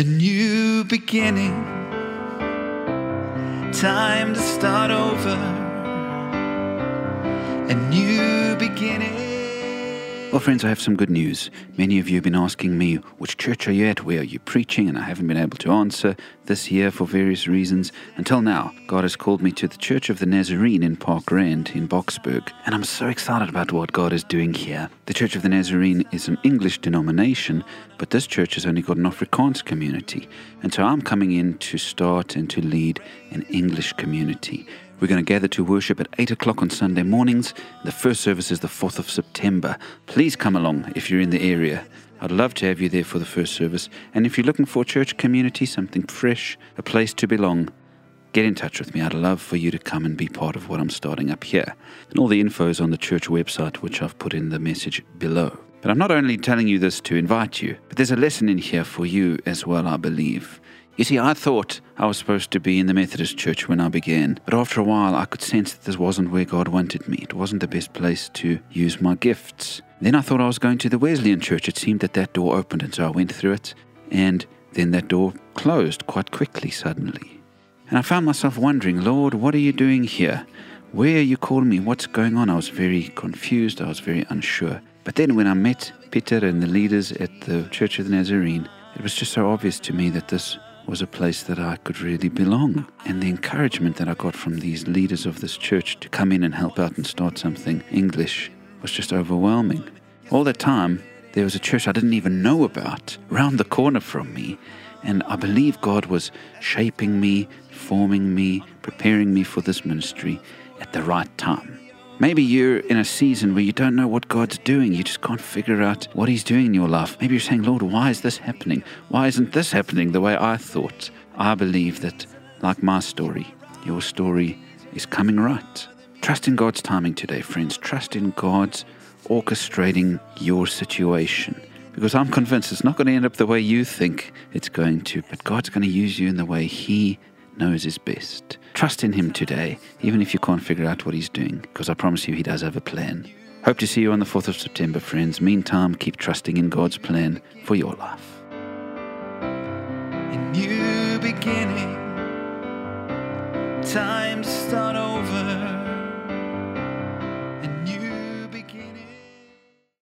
A new beginning. Time to start over. A new beginning. Well, friends, I have some good news. Many of you have been asking me, which church are you at? Where are you preaching? And I haven't been able to answer this year for various reasons. Until now, God has called me to the Church of the Nazarene in Park Rand in Boksburg. And I'm so excited about what God is doing here. The Church of the Nazarene is an English denomination, but this church has only got an Afrikaans community. And so I'm coming in to start and to lead an English community. We're going to gather to worship at 8 o'clock on Sunday mornings. The first service is the 4th of September. Please come along if you're in the area. I'd love to have you there for the first service. And if you're looking for a church community, something fresh, a place to belong, get in touch with me. I'd love for you to come and be part of what I'm starting up here. And all the info is on the church website, which I've put in the message below. But I'm not only telling you this to invite you, but there's a lesson in here for you as well, I believe. You see, I thought I was supposed to be in the Methodist church when I began, but after a while I could sense that this wasn't where God wanted me. It wasn't the best place to use my gifts. Then I thought I was going to the Wesleyan church. It seemed that that door opened, and so I went through it, and then that door closed quite quickly suddenly. And I found myself wondering, Lord, what are you doing here? Where are you calling me? What's going on? I was very confused. I was very unsure. But then when I met Peter and the leaders at the Church of the Nazarene, it was just so obvious to me that this was a place that I could really belong. And the encouragement that I got from these leaders of this church to come in and help out and start something English was just overwhelming. All that time, there was a church I didn't even know about round the corner from me. And I believe God was shaping me, forming me, preparing me for this ministry at the right time. Maybe you're in a season where you don't know what God's doing. You just can't figure out what He's doing in your life. Maybe you're saying, Lord, why is this happening? Why isn't this happening the way I thought? I believe that, like my story, your story is coming right. Trust in God's timing today, friends. Trust in God's orchestrating your situation. Because I'm convinced it's not going to end up the way you think it's going to, but God's going to use you in the way He knows is best. Trust in Him today, even if you can't figure out what He's doing, because I promise you He does have a plan. Hope to see you on the 4th of September, friends. Meantime, keep trusting in God's plan for your life. A new beginning. Time